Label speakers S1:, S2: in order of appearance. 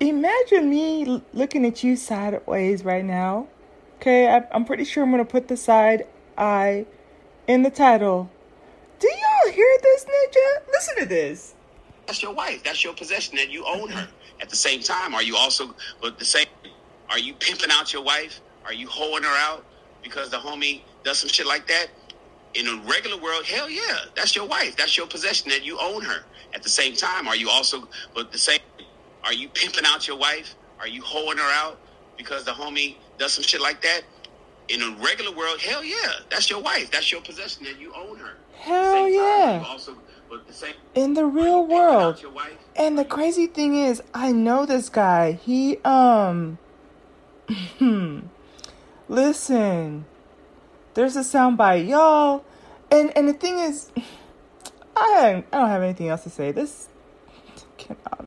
S1: imagine me looking at you sideways right now. Okay, I'm pretty sure I'm gonna put the side eye in the title. Do y'all hear this, Ninja? Listen to this.
S2: That's your wife. That's your possession, and you own her. At the same time, are you also, but the same, are you pimping out your wife? Are you hoeing her out because the homie does some shit like that? In a regular world, hell yeah, that's your wife. That's your possession, and you own her. At the same time, are you also, but the same, are you pimping out your wife? Are you hoeing her out because the homie does some shit like that? In a regular world, hell yeah, that's your wife. That's your possession, and you own her.
S1: Hell
S2: time,
S1: yeah.
S2: you also, but the same,
S1: In the real world.
S2: out your wife?
S1: And the crazy thing is, I know this guy. He um listen. There's a soundbite, y'all. And and the thing is I I don't have anything else to say. This cannot